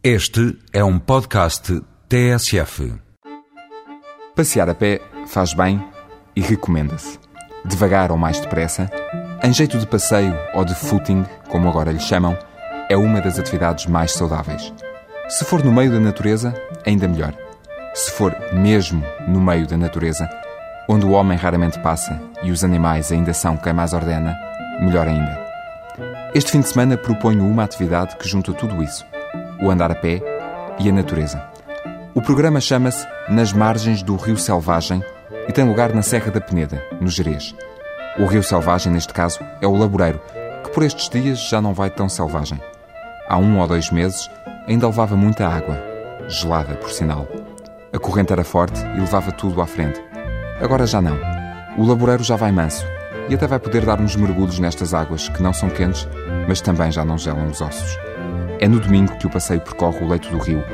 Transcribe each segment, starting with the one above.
Este é um podcast TSF. Passear a pé faz bem e recomenda-se. Devagar ou mais depressa, em jeito de passeio ou de footing, como agora lhe chamam, é uma das atividades mais saudáveis. Se for no meio da natureza, ainda melhor. Se for mesmo no meio da natureza, onde o homem raramente passa e os animais ainda são quem mais ordena, melhor ainda. Este fim de semana proponho uma atividade que junta tudo isso o andar a pé e a natureza. O programa chama-se Nas Margens do Rio Selvagem e tem lugar na Serra da Peneda, no Jerez. O Rio Selvagem, neste caso, é o Laboreiro, que por estes dias já não vai tão selvagem. Há um ou dois meses ainda levava muita água, gelada por sinal. A corrente era forte e levava tudo à frente. Agora já não. O Laboreiro já vai manso e até vai poder dar uns mergulhos nestas águas que não são quentes, mas também já não gelam os ossos. É no domingo que o passeio percorre o leito do rio,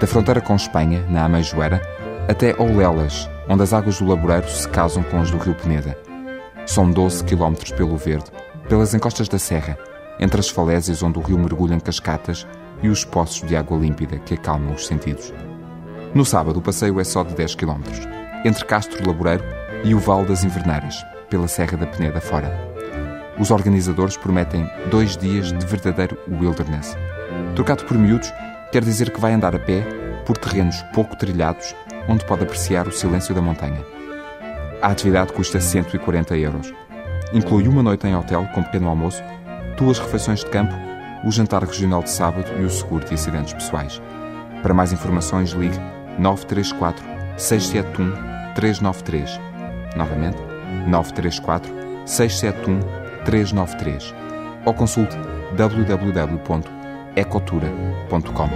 da fronteira com Espanha, na Ameijoeira, até Oulelas, onde as águas do Laboreiro se casam com as do rio Peneda. São 12 quilómetros pelo verde, pelas encostas da serra, entre as falésias onde o rio mergulha em cascatas e os poços de água límpida que acalmam os sentidos. No sábado, o passeio é só de 10 quilómetros, entre Castro Laboreiro e o Val das Inverneiras, pela Serra da Peneda fora. Os organizadores prometem dois dias de verdadeiro wilderness. Trocado por miúdos, quer dizer que vai andar a pé por terrenos pouco trilhados, onde pode apreciar o silêncio da montanha. A atividade custa 140 euros. Inclui uma noite em hotel com pequeno almoço, duas refeições de campo, o jantar regional de sábado e o seguro de acidentes pessoais. Para mais informações, ligue 934 671 393. Novamente, 934 671 393. Ou consulte www ecotura.com.